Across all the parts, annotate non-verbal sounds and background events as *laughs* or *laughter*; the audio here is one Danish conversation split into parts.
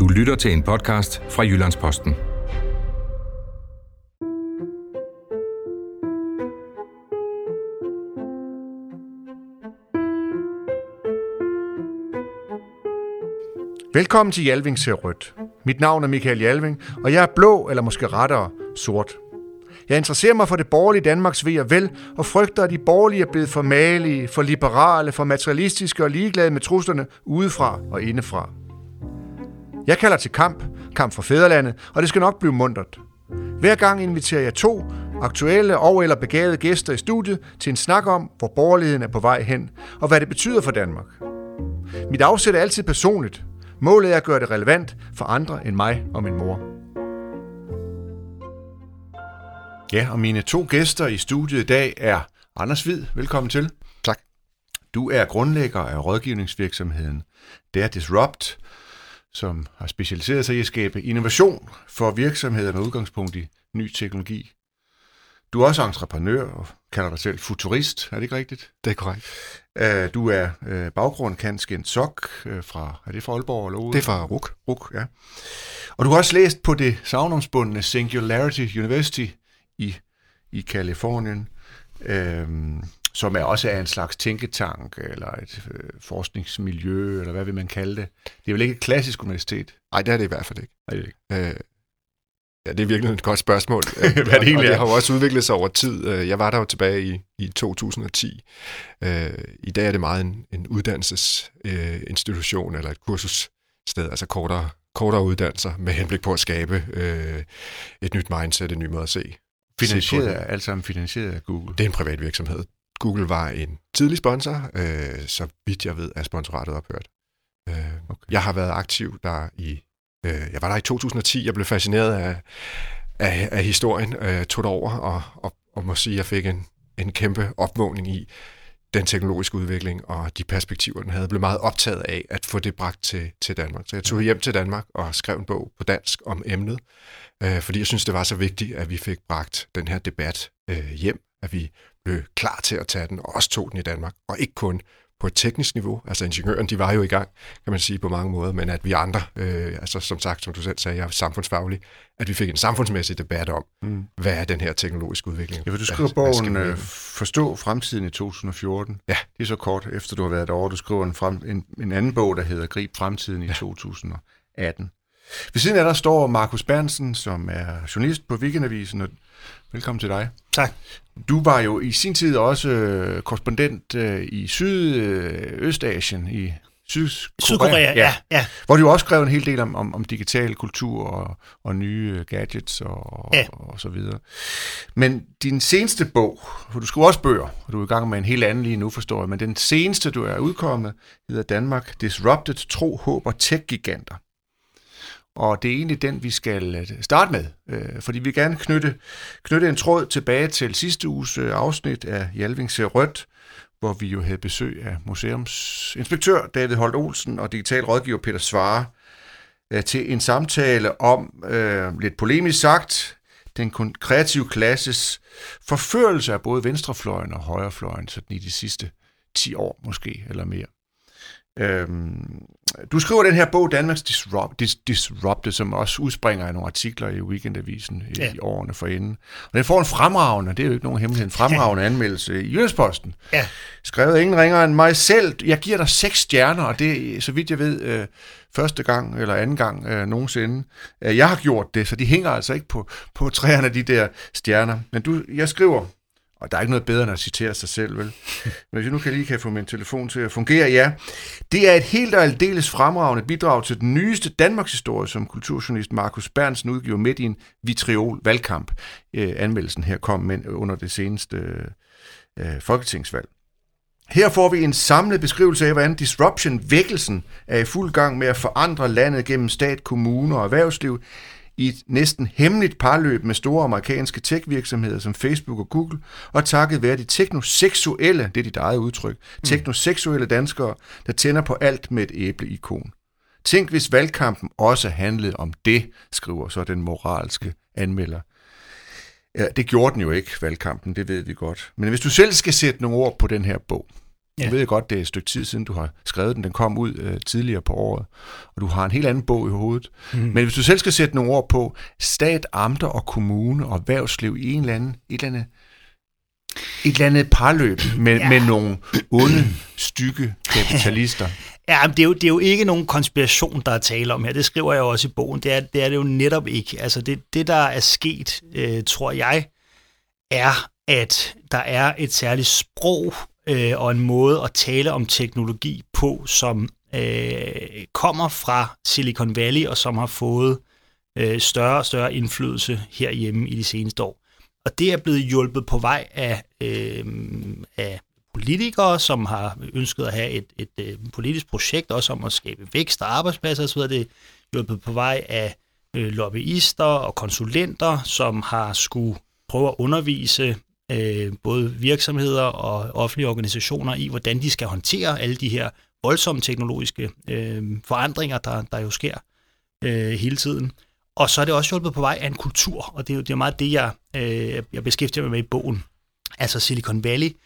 Du lytter til en podcast fra Jyllandsposten. Velkommen til Jalving ser rødt. Mit navn er Michael Jalving, og jeg er blå, eller måske rettere sort. Jeg interesserer mig for det borgerlige Danmarks ved og vel, og frygter, at de borgerlige er blevet for malige, for liberale, for materialistiske og ligeglade med truslerne udefra og indefra. Jeg kalder til kamp, kamp for fædrelandet, og det skal nok blive mundret. Hver gang inviterer jeg to aktuelle og eller begavede gæster i studiet til en snak om, hvor borgerligheden er på vej hen, og hvad det betyder for Danmark. Mit afsæt er altid personligt. Målet er at gøre det relevant for andre end mig og min mor. Ja, og mine to gæster i studiet i dag er Anders Hvid. Velkommen til. Tak. Du er grundlægger af rådgivningsvirksomheden Dare Disrupt, som har specialiseret sig i at skabe innovation for virksomheder med udgangspunkt i ny teknologi. Du er også entreprenør og kalder dig selv futurist, er det ikke rigtigt? Det er korrekt. Uh, du er uh, baggrund Kansken Sok uh, fra, er det fra Aalborg eller ude? Det er fra RUK. RUK, ja. Og du har også læst på det savnomsbundne Singularity University i, i Kalifornien, øhm, som er også er en slags tænketank, eller et øh, forskningsmiljø, eller hvad vil man kalde det. Det er vel ikke et klassisk universitet? Nej, det er det i hvert fald ikke. Nej, det er ikke. Øh, ja, det er virkelig et godt spørgsmål. *laughs* Hvad det egentlig og er. det har jo også udviklet sig over tid. Øh, Jeg var der jo tilbage i, i 2010. Øh, I dag er det meget en, en uddannelsesinstitution eller et kursussted, altså kortere, kortere uddannelser med henblik på at skabe øh, et nyt mindset, en ny måde at se. Finansieret, alt sammen finansieret af Google. Det er en privat virksomhed. Google var en tidlig sponsor, øh, så vidt jeg ved, er sponsoratet ophørt. Øh, Okay. Jeg har været aktiv der i, øh, jeg var der i 2010, jeg blev fascineret af, af, af historien, øh, tog det over og, og, og må sige, at jeg fik en, en kæmpe opvågning i den teknologiske udvikling og de perspektiver, den havde. Jeg blev meget optaget af at få det bragt til, til Danmark. Så jeg tog hjem til Danmark og skrev en bog på dansk om emnet, øh, fordi jeg synes, det var så vigtigt, at vi fik bragt den her debat øh, hjem, at vi blev klar til at tage den, og også tog den i Danmark, og ikke kun på et teknisk niveau. Altså ingeniøren, de var jo i gang, kan man sige, på mange måder, men at vi andre, øh, altså som sagt, som du selv sagde, jeg er samfundsfaglig, at vi fik en samfundsmæssig debat om, Mm. hvad er den her teknologiske udvikling? Ja, for du Hvad- skriver hvad bogen vi øh, Forstå fremtiden i 2014. Ja. Det er så kort efter du har været derovre. Du skriver en, frem, en, en anden bog, der hedder Grib fremtiden i ja. 2018. Ved siden af der står Markus Bernsen, som er journalist på Weekendavisen. Og velkommen til dig. Tak. Du var jo i sin tid også øh, korrespondent øh, i Sydøstasien, i Sydkorea, Sydkorea, ja. ja. hvor du også skrev en hel del om, om, om digital kultur og, og nye øh, gadgets og, Ja. og så videre. Men din seneste bog, for du skriver også bøger, og du er i gang med en helt anden lige nu, forstår jeg, men den seneste, du er udkommet, hedder Danmark Disrupted, Tro, Håb og Tech-giganter. Og det er egentlig den, vi skal øh, starte med, øh, fordi vi gerne knytte, knytte en tråd tilbage til sidste uges øh, afsnit af Jalving ser rødt, hvor vi jo havde besøg af museumsinspektør David Holt Olsen og digital rådgiver Peter Svare øh, til en samtale om, øh, lidt polemisk sagt, den kreative klasses forførelse af både venstrefløjen og højrefløjen sådan i de sidste 10 år måske, eller mere. Øhm, du skriver den her bog, Danmarks Disrupt, Dis, Disrupted, som også udspringer af nogle artikler i Weekendavisen i, Ja. i årene forinden. Og den får en fremragende, det er jo ikke nogen hemmelighed, en fremragende *laughs* anmeldelse i Jyllandsposten. Ja. Skrevet ingen ringer end mig selv. Jeg giver dig seks stjerner, og det er, så vidt jeg ved, øh, første gang eller anden gang øh, nogensinde. Øh, jeg har gjort det, så de hænger altså ikke på, på træerne, de der stjerner. Men du, jeg skriver, og der er ikke noget bedre end at citere sig selv, vel? Men hvis jeg nu kan lige kan få min telefon til at fungere, ja. Det er et helt og aldeles fremragende bidrag til den nyeste Danmarks historie, som kulturjournalist Markus Bernsen udgiver midt i en vitriol valgkamp. Øh, anmeldelsen her kom men øh, under det seneste øh, folketingsvalg. Her får vi en samlet beskrivelse af, hvordan disruption-vækkelsen er i fuld gang med at forandre landet gennem stat, kommuner og erhvervsliv i et næsten hemmeligt parløb med store amerikanske tech-virksomheder som Facebook og Google, og takket være de teknoseksuelle, det er dit eget udtryk, teknoseksuelle danskere, der tænder på alt med et æble-ikon. Tænk, hvis valgkampen også handlede om det, skriver så den moralske anmelder. Ja, det gjorde den jo ikke, valgkampen, det ved vi godt. Men hvis du selv skal sætte nogle ord på den her bog, Ja. Jeg ved godt, det er et stykke tid siden, du har skrevet den. Den kom ud øh, tidligere på året, og du har en helt anden bog i hovedet. Mm. Men hvis du selv skal sætte nogle ord på stat, amter og kommune og erhvervsliv i en eller anden, et eller andet et eller andet parløb med, ja. med nogle onde, stykke kapitalister. *laughs* Ja, det er, jo, det er jo ikke nogen konspiration, der er tale om her. Det skriver jeg også i bogen. Det er det, er det jo netop ikke. Altså det, det der er sket, øh, tror jeg, er, at der er et særligt sprog øh, og en måde at tale om teknologi på, som øh, kommer fra Silicon Valley og som har fået øh, større og større indflydelse herhjemme i de seneste år. Og det er blevet hjulpet på vej af, øh, af politikere, som har ønsket at have et, et, et politisk projekt, også om at skabe vækst og arbejdspladser osv. Det er hjulpet på vej af øh, lobbyister og konsulenter, som har skulle prøve at undervise øh, både virksomheder og offentlige organisationer i, hvordan de skal håndtere alle de her voldsomme teknologiske øh, forandringer, der, der jo sker øh, hele tiden. Og så er det også hjulpet på vej af en kultur, og det er jo det er meget det, jeg, øh, jeg beskæftiger mig med i bogen. Altså Silicon Valley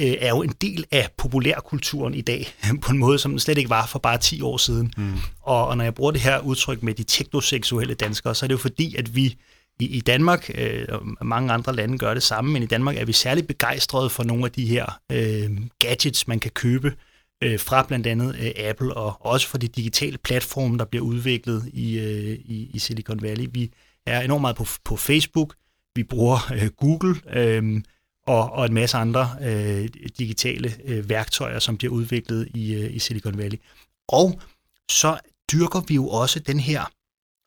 øh, er jo en del af populærkulturen i dag, *laughs* på en måde, som den slet ikke var for bare 10 år siden. Mm. Og, og når jeg bruger det her udtryk med de teknoseksuelle danskere, så er det jo fordi, at vi i, i Danmark, øh, og mange andre lande gør det samme, men i Danmark er vi særligt begejstrede for nogle af de her øh, gadgets, man kan købe øh, fra blandt andet øh, Apple, og også for de digitale platforme, der bliver udviklet i, øh, i, i Silicon Valley. Vi er enormt meget på, på Facebook, vi bruger øh, Google øh, og, og en masse andre øh, digitale øh, værktøjer, som bliver udviklet i, øh, i Silicon Valley. Og så dyrker vi jo også den her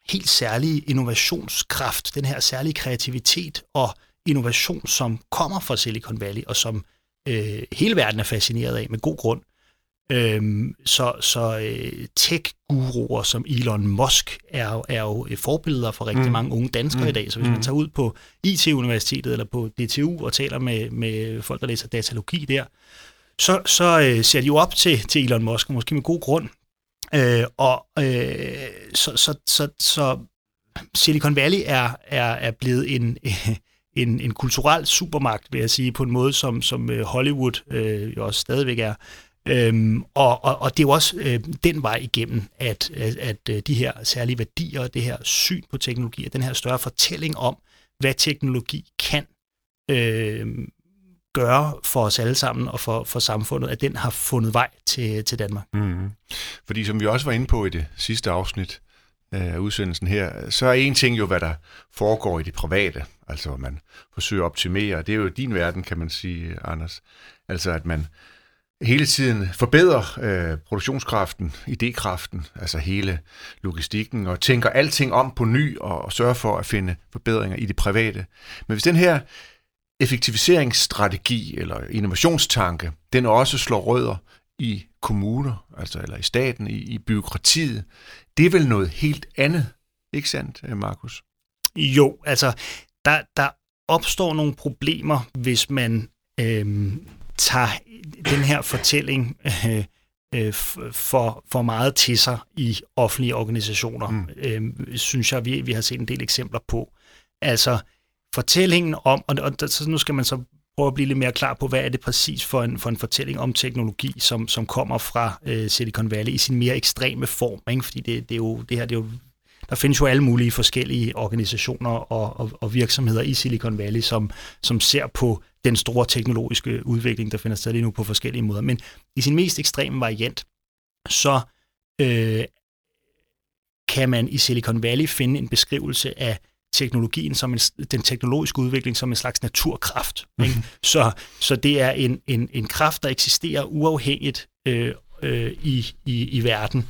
helt særlige innovationskraft, den her særlige kreativitet og innovation, som kommer fra Silicon Valley, og som øh, hele verden er fascineret af med god grund. Øhm, så så øh, tech-guruer som Elon Musk er, er jo forbilleder for rigtig mm. mange unge danskere mm. i dag. Så hvis mm. man tager ud på IT-universitetet eller på DTU og taler med, med folk, der læser datalogi der, så, så øh, ser de jo op til, til Elon Musk, og måske med god grund. Øh, og øh, så, så, så, så Silicon Valley er, er, er blevet en, *laughs* en, en kulturel supermagt, vil jeg sige, på en måde, som, som øh, Hollywood øh, jo også stadigvæk er. Øhm, og, og, og det er jo også øh, den vej igennem, at, at, at øh, de her særlige værdier, det her syn på teknologi, og den her større fortælling om, hvad teknologi kan øh, gøre for os alle sammen og for, for samfundet, at den har fundet vej til, til Danmark. Mm. Fordi som vi også var inde på i det sidste afsnit af udsendelsen her, så er en ting jo, hvad der foregår i det private, altså at man forsøger at optimere. Det er jo din verden, kan man sige, Anders. Altså at man hele tiden forbedrer øh, produktionskraften, idekraften, altså hele logistikken, og tænker alting om på ny og, og sørger for at finde forbedringer i det private. Men hvis den her effektiviseringsstrategi eller innovationstanke, den også slår rødder i kommuner, altså eller i staten, i, i byråkratiet, det er vel noget helt andet, ikke sandt, øh, Markus? Jo, altså der, der opstår nogle problemer, hvis man øhm, tager den her fortælling øh, øh, for, for meget til sig i offentlige organisationer, mm. øh, synes jeg, vi, vi har set en del eksempler på. Altså fortællingen om, og, og så nu skal man så prøve at blive lidt mere klar på, hvad er det præcis for en, for en fortælling om teknologi, som, som kommer fra øh, Silicon Valley i sin mere ekstreme form, ikke? fordi det, det, er jo, det her det er jo der findes jo alle mulige forskellige organisationer og, og, og virksomheder i Silicon Valley, som, som ser på den store teknologiske udvikling, der finder sted lige nu på forskellige måder. Men i sin mest ekstreme variant, så øh, kan man i Silicon Valley finde en beskrivelse af teknologien som en, den teknologiske udvikling som en slags naturkraft. Ikke? Mm-hmm. Så, så det er en, en, en kraft, der eksisterer uafhængigt øh, øh, i, i, i verden,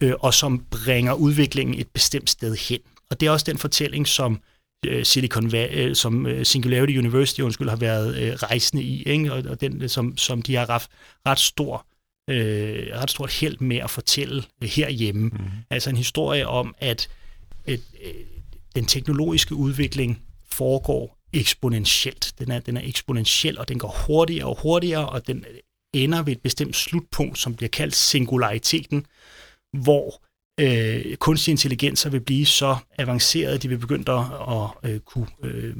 øh, og som bringer udviklingen et bestemt sted hen. Og det er også den fortælling, som øh, Silicon Valley, øh, som øh, Singularity University undskyld, har været øh, rejsende i, ikke? Og, og den, som, som de har ret, ret stor øh, ret stort held med at fortælle øh, herhjemme. Mm. Altså en historie om, at øh, den teknologiske udvikling foregår eksponentielt. Den er, den er eksponentiel, og den går hurtigere og hurtigere, og den ender ved et bestemt slutpunkt, som bliver kaldt singulariteten, hvor øh, kunstig intelligenser vil blive så avanceret, at de vil begynde at, at øh, kunne øh,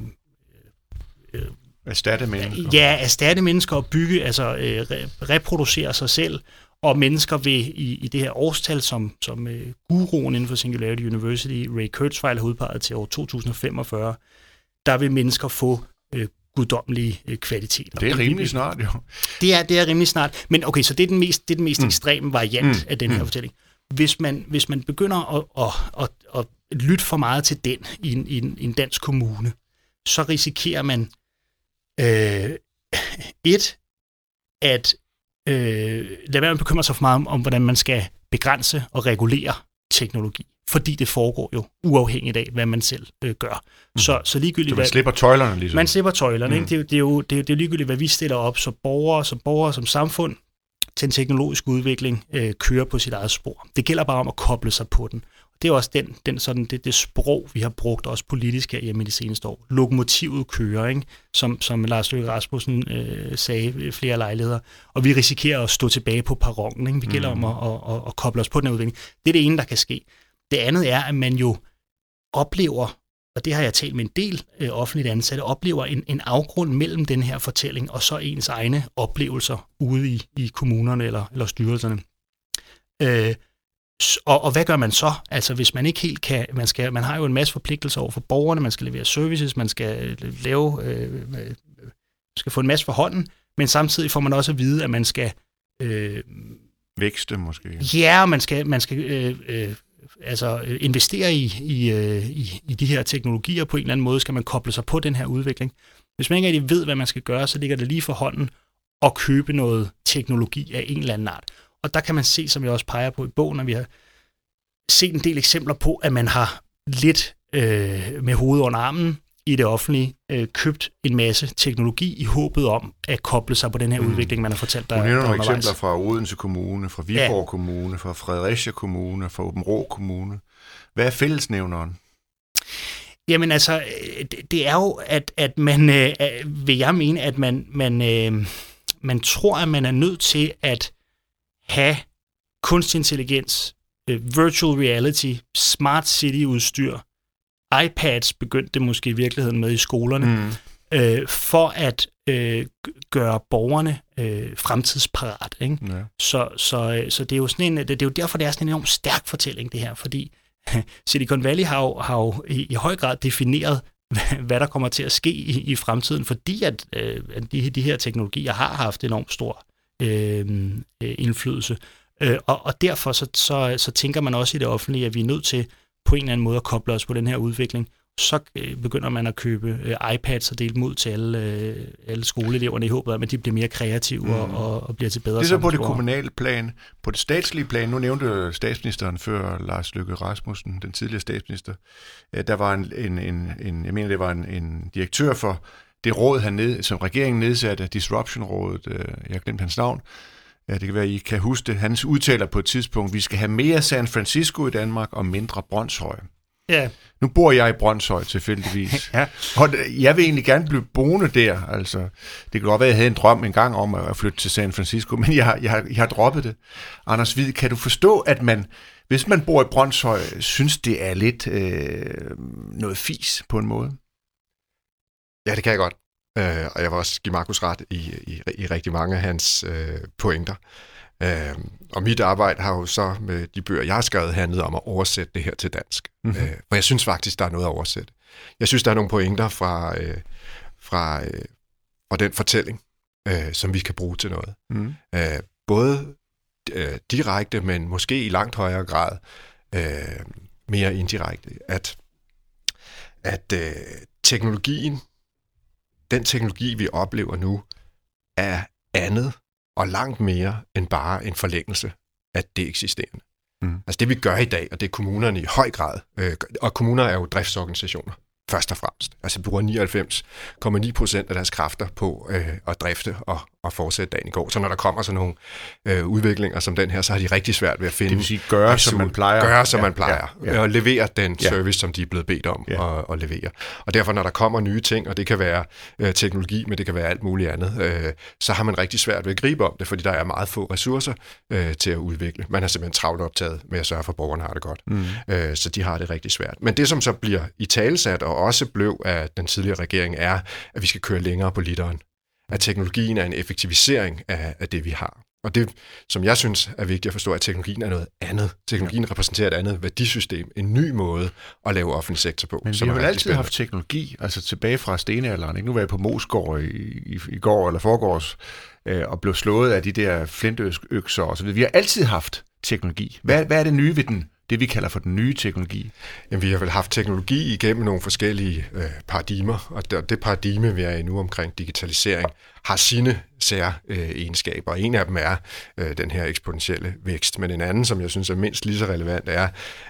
øh, Erstatte mennesker. Ja, erstatte mennesker og bygge, altså øh, re- reproducere sig selv, og mennesker vil i, i det her årstal, som, som øh, guruen inden for Singularity University, Ray Kurzweil, har udpeget til år 2045, der vil mennesker få øh, guddommelige øh, kvaliteter. Det er rimelig snart, jo. Det er, det er rimelig snart. Men okay, så det er den mest, det er den mest mm. ekstreme variant mm. af den her mm. fortælling. Hvis man, hvis man begynder at, at, at, at lytte for meget til den i en, i en, i en dansk kommune, så risikerer man øh, et, at øh, lad være med at bekymre sig for meget om, om, hvordan man skal begrænse og regulere teknologi fordi det foregår jo uafhængigt af, hvad man selv øh, gør. Mm. Så, så ligegyldigt... Så man slipper tøjlerne ligesom? Man slipper tøjlerne. Mm. Ikke? Det, er, det, er jo, det, er, det er ligegyldigt, hvad vi stiller op som borgere, som borgere, som samfund til en teknologisk udvikling øh, kører på sit eget spor. Det gælder bare om at koble sig på den det er også den, den sådan, det, det sprog, vi har brugt også politisk her i de seneste år. Lokomotivet kører, ikke? Som, som Lars Løkke Rasmussen øh, sagde flere lejligheder. Og vi risikerer at stå tilbage på perronen. Ikke? Vi gælder mm. om at, at, at, at koble os på den her udvikling. Det er det ene, der kan ske. Det andet er, at man jo oplever, og det har jeg talt med en del øh, offentligt ansatte, oplever en, en afgrund mellem den her fortælling og så ens egne oplevelser ude i, i kommunerne eller, eller styrelserne. Øh, og, og hvad gør man så? Altså hvis man ikke helt kan, man, skal, man har jo en masse forpligtelser over for borgerne, man skal levere services, man skal øh, lave, øh, øh, skal få en masse for hånden, men samtidig får man også at vide, at man skal... Øh, Vækste måske. Ja, man skal, man skal øh, øh, altså investere i, i, øh, i, i de her teknologier på en eller anden måde, skal man koble sig på den her udvikling. Hvis man ikke rigtig ved, hvad man skal gøre, så ligger det lige for hånden at købe noget teknologi af en eller anden art. Og der kan man se, som jeg også peger på i bogen, at vi har set en del eksempler på, at man har lidt øh, med hovedet under armen i det offentlige øh, købt en masse teknologi i håbet om at koble sig på den her mm. udvikling, man har fortalt dig. Du nævner nogle eksempler fra Odense Kommune, fra Viborg ja. Kommune, fra Fredericia Kommune, fra Åben Rå Kommune. Hvad er fællesnævneren? Jamen altså, det, det er jo, at, at man, øh, vil jeg mene, at man, man, øh, man tror, at man er nødt til at have kunstig intelligens, øh, virtual reality, smart city-udstyr, iPads begyndte det måske i virkeligheden med i skolerne, mm. øh, for at øh, gøre borgerne øh, fremtidsparat. Ikke? Ja. Så, så, øh, så det er jo sådan en, det, det er jo derfor, det er sådan en enormt stærk fortælling, det her, fordi *laughs* Silicon Valley har jo, har jo i, i høj grad defineret, *laughs* hvad der kommer til at ske i, i fremtiden, fordi at, øh, at de, de her teknologier har haft enormt stor øh, øh, indflydelse. Øh, og, og derfor så, så, så tænker man også i det offentlige, at vi er nødt til på en eller anden måde at koble os på den her udvikling. Så øh, begynder man at købe øh, iPads og dele dem ud til alle, øh, alle skoleeleverne i håbet om, at de bliver mere kreative mm. og, og, og bliver til bedre Det er så på det kommunale plan. På det statslige plan, nu nævnte statsministeren før Lars Løkke Rasmussen, den tidligere statsminister, der var en, en, en, en jeg mener det var en, en direktør for det råd, han ned, som regeringen nedsatte, Disruption-rådet, øh, jeg har glemt hans navn, ja, det kan være, I kan huske det, han udtaler på et tidspunkt, vi skal have mere San Francisco i Danmark og mindre Brøndshøj. Ja. Nu bor jeg i Brøndshøj tilfældigvis. *laughs* ja. Og jeg vil egentlig gerne blive boende der. Altså, det kan godt være, at jeg havde en drøm en gang om at flytte til San Francisco, men jeg, jeg, jeg har droppet det. Anders Hvid, kan du forstå, at man, hvis man bor i Brøndshøj, synes det er lidt øh, noget fis på en måde? Ja, det kan jeg godt. Øh, og jeg vil også give Markus ret i, i, i rigtig mange af hans øh, pointer. Øh, og mit arbejde har jo så med de bøger, jeg har skrevet, handlet om at oversætte det her til dansk. Mm-hmm. Øh, for jeg synes faktisk, der er noget at oversætte. Jeg synes, der er nogle pointer fra, øh, fra, øh, fra den fortælling, øh, som vi kan bruge til noget. Mm. Øh, både øh, direkte, men måske i langt højere grad øh, mere indirekte. At, at øh, teknologien den teknologi, vi oplever nu, er andet og langt mere end bare en forlængelse af det eksisterende. Mm. Altså det, vi gør i dag, og det er kommunerne i høj grad, øh, og kommuner er jo driftsorganisationer, først og fremmest. Altså bruger 99,9 procent af deres kræfter på øh, at drifte og, at fortsætte dagen i går. Så når der kommer sådan nogle øh, udviklinger som den her, så har de rigtig svært ved at finde... Det vil sige, gøre, som man plejer. Gøre, som Ja, man plejer. ja, ja. Og levere den Ja. service, som de er blevet bedt om Ja. at, at levere. Og derfor, når der kommer nye ting, og det kan være øh, teknologi, men det kan være alt muligt andet, øh, så har man rigtig svært ved at gribe om det, fordi der er meget få ressourcer øh, til at udvikle. Man er simpelthen travlt optaget med at sørge for, at borgerne har det godt. Mm. Øh, så de har det rigtig svært. Men det, som så bliver i talesat, og også blev af den tidligere regering, er, at vi skal køre længere på literen. At teknologien er en effektivisering af, af det, vi har. Og det, som jeg synes er vigtigt at forstå, er, at teknologien er noget andet. Teknologien repræsenterer et andet værdisystem, en ny måde at lave offentlig sektor på. Men vi har vel altid spændende. haft teknologi, altså tilbage fra stenalderen. Ikke? Nu var jeg på Mosgård i, i, i går eller forgårs, øh, og blev slået af de der flintøkser og så videre. Vi har altid haft teknologi. Hvad, hvad er det nye ved den, det vi kalder for den nye teknologi? Jamen, vi har vel haft teknologi igennem nogle forskellige øh, paradigmer, og det, det paradigme, vi er i nu omkring digitalisering, har sine sær øh, egenskaber. En af dem er øh, den her eksponentielle vækst, men en anden, som jeg synes er mindst lige så relevant, er,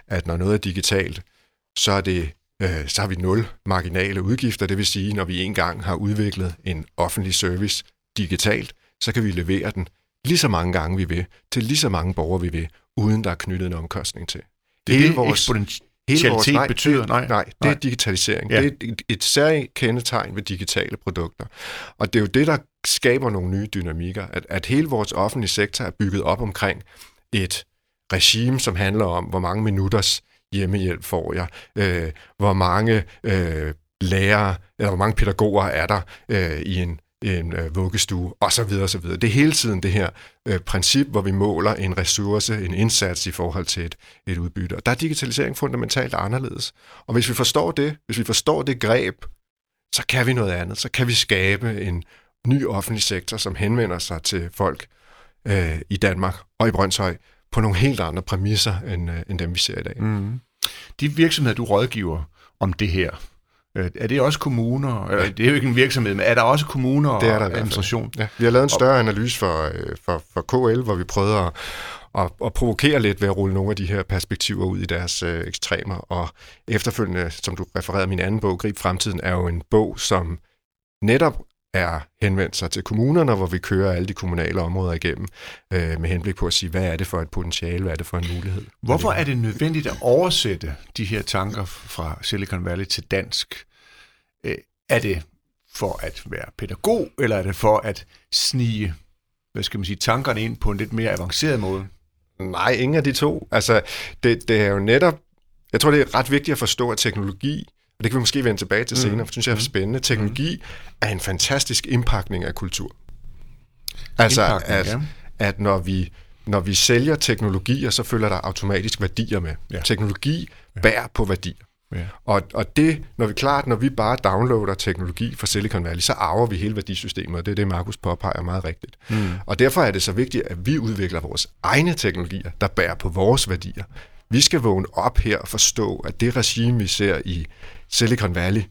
at når noget er digitalt, så er det øh, så har vi nul marginale udgifter, det vil sige, når vi engang har udviklet en offentlig service digitalt, så kan vi levere den lige så mange gange vi vil, til lige så mange borgere vi vil, uden der er knyttet en omkostning til. Det er Hele det, vores- eksponentialitet nej, betyder? Det, Nej. nej, det Nej. er digitalisering. Ja. Det er et, et særligt kendetegn ved digitale produkter. Og det er jo det, der skaber nogle nye dynamikker. At, at hele vores offentlige sektor er bygget op omkring et regime, som handler om, hvor mange minutters hjemmehjælp får jeg, øh, hvor mange øh, lærere, eller hvor mange pædagoger er der øh, i en, en øh, vuggestue, og så videre, og så videre. Det er hele tiden det her øh, princip, hvor vi måler en ressource, en indsats i forhold til et, et udbytte. Og der er digitalisering fundamentalt anderledes. Og hvis vi forstår det, hvis vi forstår det greb, så kan vi noget andet. Så kan vi skabe en ny offentlig sektor, som henvender sig til folk øh, i Danmark og i Brøndshøj på nogle helt andre præmisser, end, øh, end dem vi ser i dag. Mm. De virksomheder, du rådgiver om det her, er det også kommuner? Eller, det er jo ikke en virksomhed, men er der også kommuner Det er der og administration? Ja, vi har lavet en større analyse for, øh, for, for KL, hvor vi prøvede at, at, at provokere lidt ved at rulle nogle af de her perspektiver ud i deres øh, ekstremer. Og efterfølgende, som du refererede min anden bog, Grib Fremtiden, er jo en bog, som netop er henvendt sig til kommunerne, hvor vi kører alle de kommunale områder igennem, øh, med henblik på at sige, hvad er det for et potentiale, hvad er det for en mulighed. Hvorfor er det nødvendigt at oversætte de her tanker fra Silicon Valley til dansk? Øh, Er det for at være pædagog, eller er det for at snige hvad skal man sige, tankerne ind på en lidt mere avanceret måde? Nej, ingen af de to. Altså, det, det er jo netop... Jeg tror, det er ret vigtigt at forstå, at teknologi, og det kan vi måske vende tilbage til senere, for det synes jeg er spændende, teknologi er en fantastisk indpakning af kultur. Altså, Indpakning, at, ja. at når vi når vi sælger teknologier, så følger der automatisk værdier med. Ja. Teknologi bærer på værdier. Ja. Og, og det, når vi klart, når vi bare downloader teknologi fra Silicon Valley, så arver vi hele værdisystemet, og det er det, Markus påpeger meget rigtigt. Mm. Og derfor er det så vigtigt, at vi udvikler vores egne teknologier, der bærer på vores værdier. Vi skal vågne op her og forstå, at det regime, vi ser i Silicon Valley,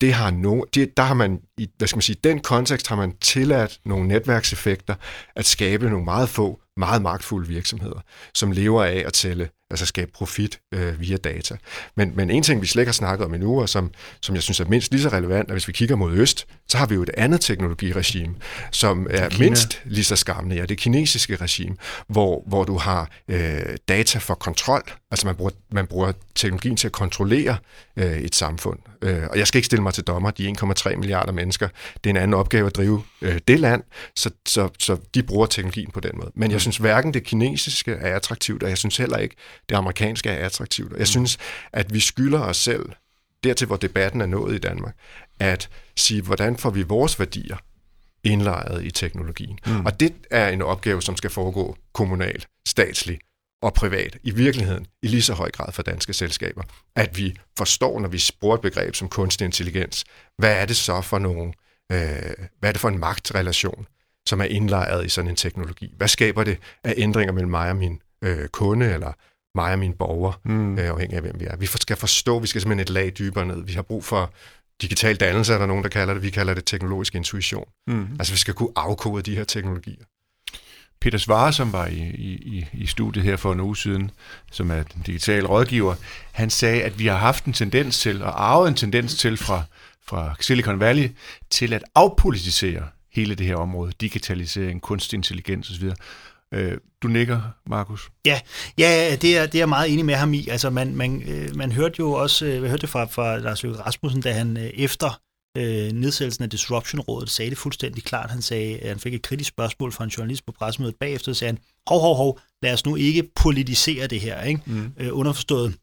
det har no, det, der har man, i hvad skal man sige, den kontekst har man tilladt nogle netværkseffekter at skabe nogle meget få, meget magtfulde virksomheder, som lever af at tælle, altså skabe profit øh, via data. Men, men en ting, vi slet ikke har snakket om endnu, og som, som jeg synes er mindst lige så relevant, at hvis vi kigger mod øst, så har vi jo et andet teknologiregime, som er Kina. mindst lige så skræmmende, ja, det kinesiske regime, hvor, hvor du har øh, data for kontrol, altså man bruger, man bruger teknologien til at kontrollere øh, et samfund. Øh, og jeg skal ikke stille mig til dommer, de 1,3 milliarder mennesker, det er en anden opgave at drive øh, det land, så, så, så de bruger teknologien på den måde. Men jeg synes hverken det kinesiske er attraktivt, og jeg synes heller ikke det amerikanske er attraktivt. Jeg synes, at vi skylder os selv, dertil hvor debatten er nået i Danmark, at sige, hvordan får vi vores værdier indlejret i teknologien. Mm. Og det er en opgave, som skal foregå kommunalt, statsligt og privat, i virkeligheden i lige så høj grad for danske selskaber, at vi forstår, når vi bruger et begreb som kunstig intelligens, hvad er det så for nogle, øh, hvad er det for en magtrelation, som er indlejret i sådan en teknologi? Hvad skaber det af ændringer mellem mig og min øh, kunde, eller mig og mine borgere, mm. øh, afhængig af hvem vi er? Vi skal forstå, vi skal simpelthen et lag dybere ned. Vi har brug for digital dannelse, er der nogen, der kalder det. Vi kalder det teknologisk intuition. Mm. Altså, vi skal kunne afkode de her teknologier. Peter Svare, som var i, i, i studiet her for en uge siden, som er den digital rådgiver, han sagde, at vi har haft en tendens til, og arvet en tendens til fra, fra Silicon Valley, til at afpolitisere hele det her område, digitalisering, kunstig intelligens osv. Øh, du nikker, Markus. Ja, ja det, er, det er jeg meget enig med ham i. Altså, man, man, øh, man hørte jo også, øh, hørte det fra, fra Lars Løkke Rasmussen, da han efter øh, nedsættelsen af Disruption-rådet sagde det fuldstændig klart. Han sagde, at han fik et kritisk spørgsmål fra en journalist på pressemødet bagefter, og sagde han, hov, hov, hov, lad os nu ikke politisere det her. Ikke? Mm. Øh, underforstået,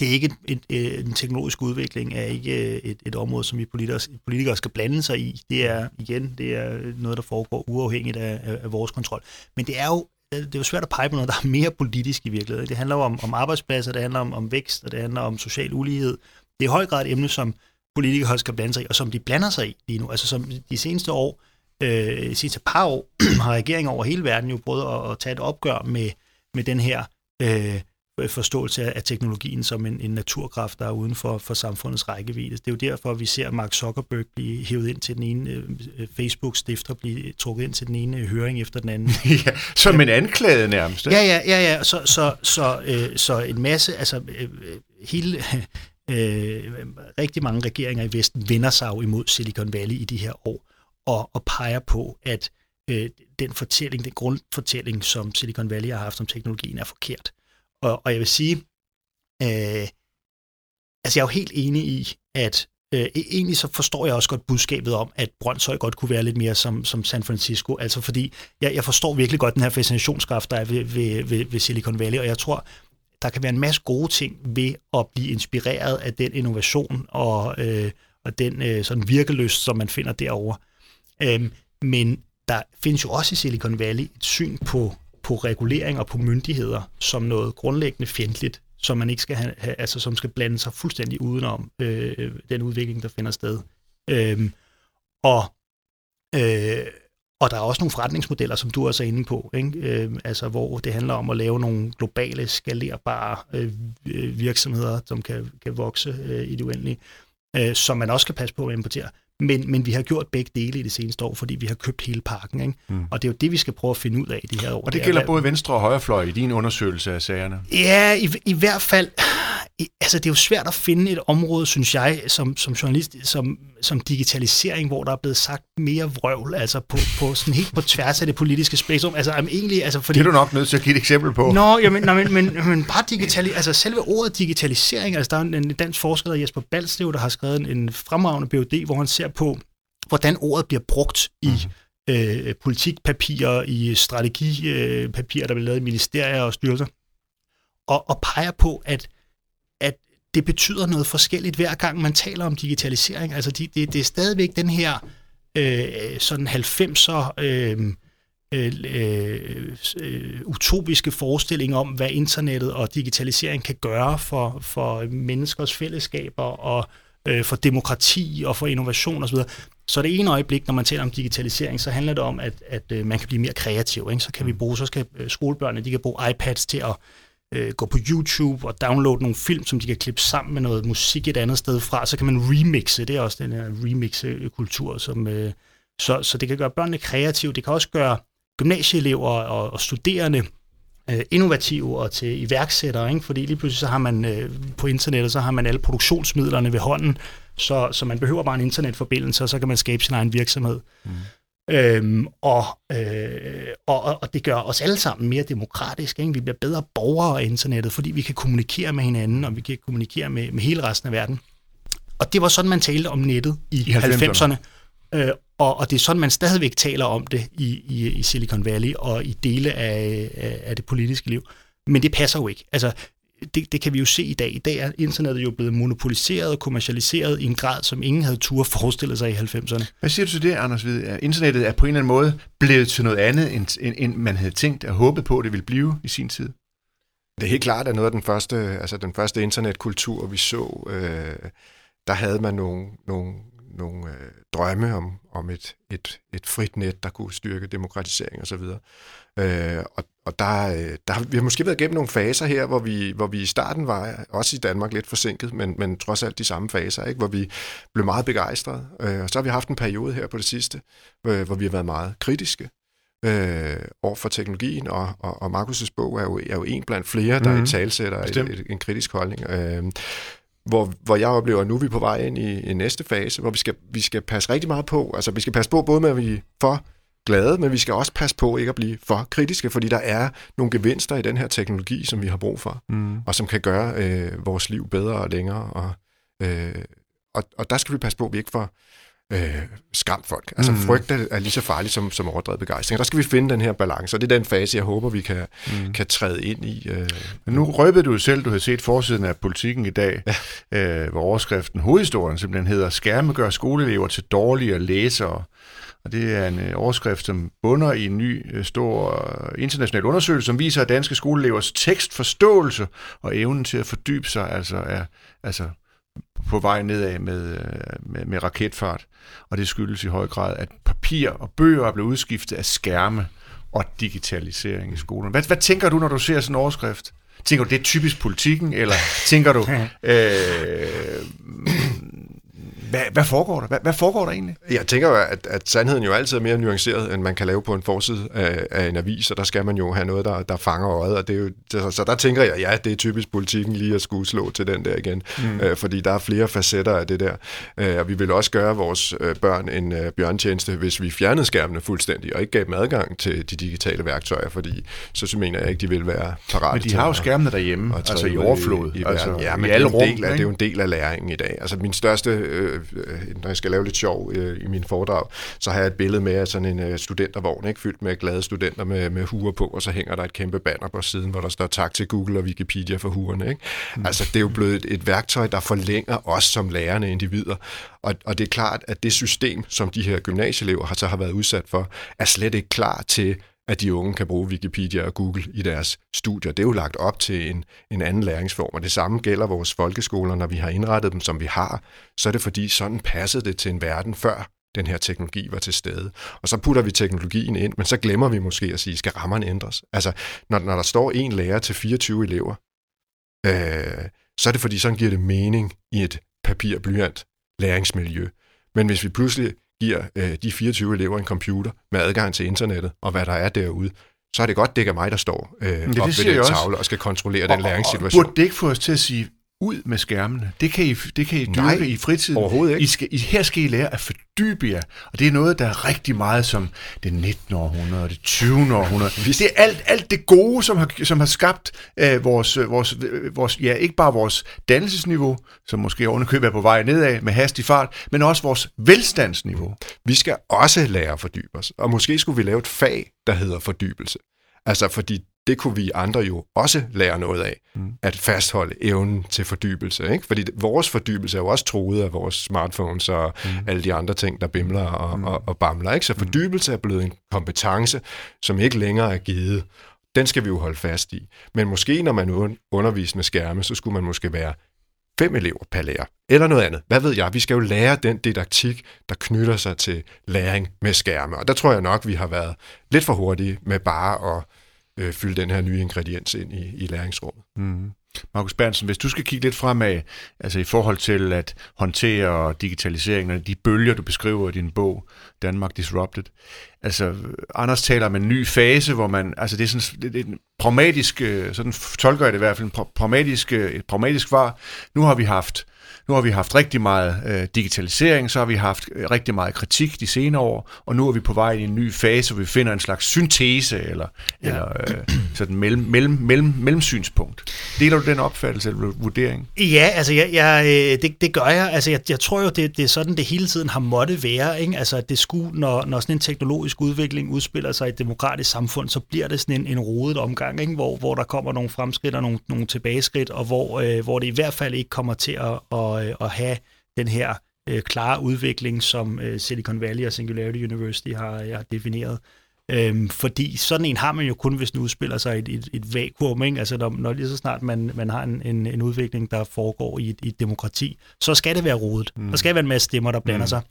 det er ikke et, et, en teknologisk udvikling, er ikke et, et område, som vi politikere, politikere skal blande sig i. Det er igen, det er noget, der foregår uafhængigt af, af, af vores kontrol. Men det er jo det er jo svært at pege på noget, der er mere politisk i virkeligheden. Det handler jo om, om arbejdspladser, det handler om, om vækst, og det handler om social ulighed. Det er i høj grad et emne, som politikere skal blande sig i, og som de blander sig i lige nu. Altså som de seneste år, øh, de seneste par år, *clears throat* har regeringen over hele verden jo prøvet at, at tage et opgør med, med den her øh, forståelse af teknologien som en, en naturkraft, der er uden for, for samfundets rækkevidde. Det er jo derfor, vi ser Mark Zuckerberg blive hævet ind til den ene, øh, Facebook-stifter blive trukket ind til den ene høring efter den anden. *laughs* ja, som en anklage nærmest. Ja, ja, ja, ja. Så, så, så, øh, så en masse, altså øh, hele, *laughs* øh, rigtig mange regeringer i Vesten vender sig jo imod Silicon Valley i de her år, og, og peger på, at øh, den fortælling, den grundfortælling, som Silicon Valley har haft om teknologien, er forkert. Og, og jeg vil sige, øh, altså jeg er jo helt enig i, at øh, e-, egentlig så forstår jeg også godt budskabet om, at Brøndshøj godt kunne være lidt mere som, som San Francisco. Altså fordi jeg, jeg forstår virkelig godt den her fascinationskraft, der er ved, ved, ved, ved Silicon Valley, og jeg tror, der kan være en masse gode ting ved at blive inspireret af den innovation og, øh, og den øh, sådan virkeløst, som man finder derovre. Øhm, men der findes jo også i Silicon Valley et syn på på regulering og på myndigheder som noget grundlæggende fjendtligt, som man ikke skal have, altså som skal blande sig fuldstændig udenom øh, den udvikling, der finder sted. Øhm, og, øh, og der er også nogle forretningsmodeller, som du også er inde på, ikke? Øh, altså hvor det handler om at lave nogle globale, skalerbare øh, virksomheder, som kan, kan vokse øh, i det uendelige, øh, som man også skal passe på at importere. Men, men vi har gjort begge dele i det seneste år, fordi vi har købt hele pakken. Ikke? Mm. Og det er jo det, vi skal prøve at finde ud af i de her år. Og det gælder både venstre og højrefløj i din undersøgelse af sagerne? Ja, i, i hvert fald. Altså, det er jo svært at finde et område, synes jeg, som, som journalist, som, som digitalisering, hvor der er blevet sagt mere vrøvl, altså på, på sådan helt på tværs af det politiske spektrum. Altså, jamen, egentlig, altså, fordi, det er du nok nødt til at give et eksempel på. Nå, jamen, nå, men, men, men bare digitali altså selve ordet digitalisering, altså der er en dansk forsker, der Jesper Balslev, der har skrevet en, en fremragende BUD, hvor han ser på, hvordan ordet bliver brugt i mm. øh, politikpapirer, i strategipapirer, der bliver lavet i ministerier og styrelser, og, og peger på, at det betyder noget forskelligt hver gang, man taler om digitalisering. Altså det, det, det er stadigvæk den her øh, sådan 90'er øh, øh, øh, utopiske forestilling om, hvad internettet og digitalisering kan gøre for, for menneskers fællesskaber og øh, for demokrati og for innovation osv. Så det ene øjeblik, når man taler om digitalisering, så handler det om, at, at øh, man kan blive mere kreativ. Ikke? Så kan vi mm. bruge, så skal øh, skolebørnene, de kan bruge iPads til at øh, gå på YouTube og downloade nogle film, som de kan klippe sammen med noget musik et andet sted fra. Så kan man remixe. Det er også den her remixe-kultur, som... Øh, så, så det kan gøre børnene kreative. Det kan også gøre gymnasieelever og, og studerende øh, innovative og til iværksættere, ikke? fordi lige pludselig så har man øh, på internettet, så har man alle produktionsmidlerne ved hånden, så, så man behøver bare en internetforbindelse, og så kan man skabe sin egen virksomhed. Mm. Øhm, og, øh, og, og det gør os alle sammen mere demokratisk. Ikke? Vi bliver bedre borgere af internettet, fordi vi kan kommunikere med hinanden, og vi kan kommunikere med, med hele resten af verden. Og det var sådan, man talte om nettet i, I 90'erne. 90'erne. Øh, og, og det er sådan, man stadigvæk taler om det i, i, i Silicon Valley og i dele af, af, af det politiske liv. Men det passer jo ikke. Altså, det, det kan vi jo se i dag. I dag er internettet jo blevet monopoliseret og kommercialiseret i en grad, som ingen havde tur forestillet sig i 90'erne. Hvad siger du til det, Anders Hvide? Internettet er på en eller anden måde blevet til noget andet, end, end, end man havde tænkt og håbet på, at det ville blive i sin tid? Det er helt klart, at noget af den første, altså den første internetkultur, vi så, øh, der havde man nogle, nogle nogle øh, drømme om, om et, et, et frit net, der kunne styrke demokratisering osv. Øh, og og der, øh, der, vi har måske været igennem nogle faser her, hvor vi, hvor vi i starten var, også i Danmark, lidt forsinket, men, men trods alt de samme faser, ikke? hvor vi blev meget begejstrede. Øh, og så har vi haft en periode her på det sidste, øh, hvor vi har været meget kritiske øh, over for teknologien, og, og, og Markus' bog er jo, er jo en blandt flere, der mm-hmm. i talsætter et, et, en kritisk holdning. Øh, hvor, hvor jeg oplever, at nu er vi på vej ind i, i næste fase, hvor vi skal, vi skal passe rigtig meget på. Altså, vi skal passe på både med, at vi er for glade, men vi skal også passe på ikke at blive for kritiske, fordi der er nogle gevinster i den her teknologi, som vi har brug for, mm. og som kan gøre øh, vores liv bedre og længere. Og, øh, og, og der skal vi passe på, at vi ikke får øh, skræmt folk. Altså mm. frygt er, lige så farligt som, som overdrevet begejstring. Der skal vi finde den her balance, og det er den fase, jeg håber, vi kan, mm. kan træde ind i. Øh. Men nu røbede du selv, du har set forsiden af politikken i dag, ja. øh, hvor overskriften, hovedhistorien simpelthen hedder, skærme gør skoleelever til dårligere læsere. Og det er en øh, overskrift, som bunder i en ny øh, stor øh, international undersøgelse, som viser, at danske skoleelevers tekstforståelse og evnen til at fordybe sig altså er altså på vej nedad med, med, med raketfart. Og det skyldes i høj grad, at papir og bøger er blevet udskiftet af skærme og digitalisering i skolen. Hvad, hvad tænker du, når du ser sådan en overskrift? Tænker du, det er typisk politikken, eller tænker du, *laughs* øh, hvad, hvad foregår der? Hvad, hvad foregår der egentlig? Jeg tænker jo, at, at sandheden jo altid er mere nuanceret, end man kan lave på en forside af, af en avis, og der skal man jo have noget, der, der fanger øjet. Og det er jo, så, så der tænker jeg, ja, det er typisk politikken lige at skulle slå til den der igen, mm. øh, fordi der er flere facetter af det der. Øh, og vi vil også gøre vores øh, børn en øh, bjørntjeneste, hvis vi fjernede skærmene fuldstændig, og ikke gav dem adgang til de digitale værktøjer, fordi så mener jeg ikke, de vil være parate Men de har jo skærmene derhjemme, altså i overflod. I, i altså, ja, men i alle det, er del af, det er jo en del af læringen i dag. Altså min største... Øh, når jeg skal lave lidt sjov øh, i min foredrag, så har jeg et billede med af sådan en øh, studentervogn, ikke, fyldt med glade studenter med, med huer på, og så hænger der et kæmpe banner på siden, hvor der står tak til Google og Wikipedia for huerne. Ikke? Mm. Altså, det er jo blevet et, et værktøj, der forlænger os som lærende individer. Og, og det er klart, at det system, som de her gymnasieelever har, så har været udsat for, er slet ikke klar til at de unge kan bruge Wikipedia og Google i deres studier. Det er jo lagt op til en, en anden læringsform, og det samme gælder vores folkeskoler, når vi har indrettet dem, som vi har, så er det fordi, sådan passede det til en verden før den her teknologi var til stede. Og så putter vi teknologien ind, men så glemmer vi måske at sige, skal rammerne ændres? Altså, når, når der står en lærer til 24 elever, øh, så er det fordi, sådan giver det mening i et papir-blyant læringsmiljø. Men hvis vi pludselig giver øh, de 24 elever en computer med adgang til internettet og hvad der er derude, så er det godt, det ikke er mig, der står øh, det, op det ved den tavle og skal kontrollere og, den læringssituation. Og burde det ikke få os til at sige, ud med skærmene. Det kan I, det kan I dyrke Nej, i fritiden. Overhovedet ikke. I skal, I, her skal I lære at fordybe jer. Og det er noget, der er rigtig meget som det 19. århundrede, det 20. århundrede. Det er alt, alt det gode, som har, som har skabt øh, vores, vores, vores, ja, ikke bare vores dannelsesniveau, som måske ovenikøbet er på vej nedad med hastig fart, men også vores velstandsniveau. Vi skal også lære at fordybe os. Og måske skulle vi lave et fag, der hedder fordybelse. Altså, fordi det kunne vi andre jo også lære noget af, mm. at fastholde evnen til fordybelse. Ikke? Fordi vores fordybelse er jo også troet af vores smartphones og mm. alle de andre ting, der bimler og, mm. og, og bamler. Ikke? Så mm. fordybelse er blevet en kompetence, som ikke længere er givet. Den skal vi jo holde fast i. Men måske når man underviser med skærme, så skulle man måske være fem elever per lærer, eller noget andet. Hvad ved jeg? Vi skal jo lære den didaktik, der knytter sig til læring med skærme. Og der tror jeg nok, vi har været lidt for hurtige med bare at øh, fylde den her nye ingrediens ind i, i læringsrummet. Mm-hmm. Mm. Markus Bernsen, hvis du skal kigge lidt fremad, altså i forhold til at håndtere digitaliseringen og de bølger, du beskriver i din bog, Danmark Disrupted. Altså, Anders taler om en ny fase, hvor man, altså det er sådan det er en pragmatisk, øh, sådan tolker jeg det i hvert fald, en pragmatisk, øh, et pragmatisk var. Nu har vi haft nu har vi haft rigtig meget øh, digitalisering, så har vi haft øh, rigtig meget kritik de senere år, og nu er vi på vej i en ny fase, hvor vi finder en slags syntese eller, ja. eller øh, sådan mellem, mellem, mellem, mellemsynspunkt. Deler du den opfattelse eller vurdering? Ja, altså jeg, jeg, øh, det, det gør jeg. Altså jeg, jeg tror jo, det, det er sådan, det hele tiden har måtte være. Ikke? Altså det skulle, når, når sådan en teknologisk udvikling udspiller sig i et demokratisk samfund, så bliver det sådan en, en rodet omgang, ikke? Hvor, hvor der kommer nogle fremskridt og nogle, nogle tilbageskridt, og hvor, øh, hvor det i hvert fald ikke kommer til at, at øh, at have den her øh, klare udvikling, som øh, Silicon Valley og Singularity University har, har defineret. Øhm, fordi sådan en har man jo kun, hvis den udspiller sig i et, et, et vakuum. Ikke? Altså når, når lige så snart man, man har en, en, en udvikling, der foregår i et, i et demokrati, så skal det være rodet. Mm. Der skal være en masse stemmer, der blander mm. sig.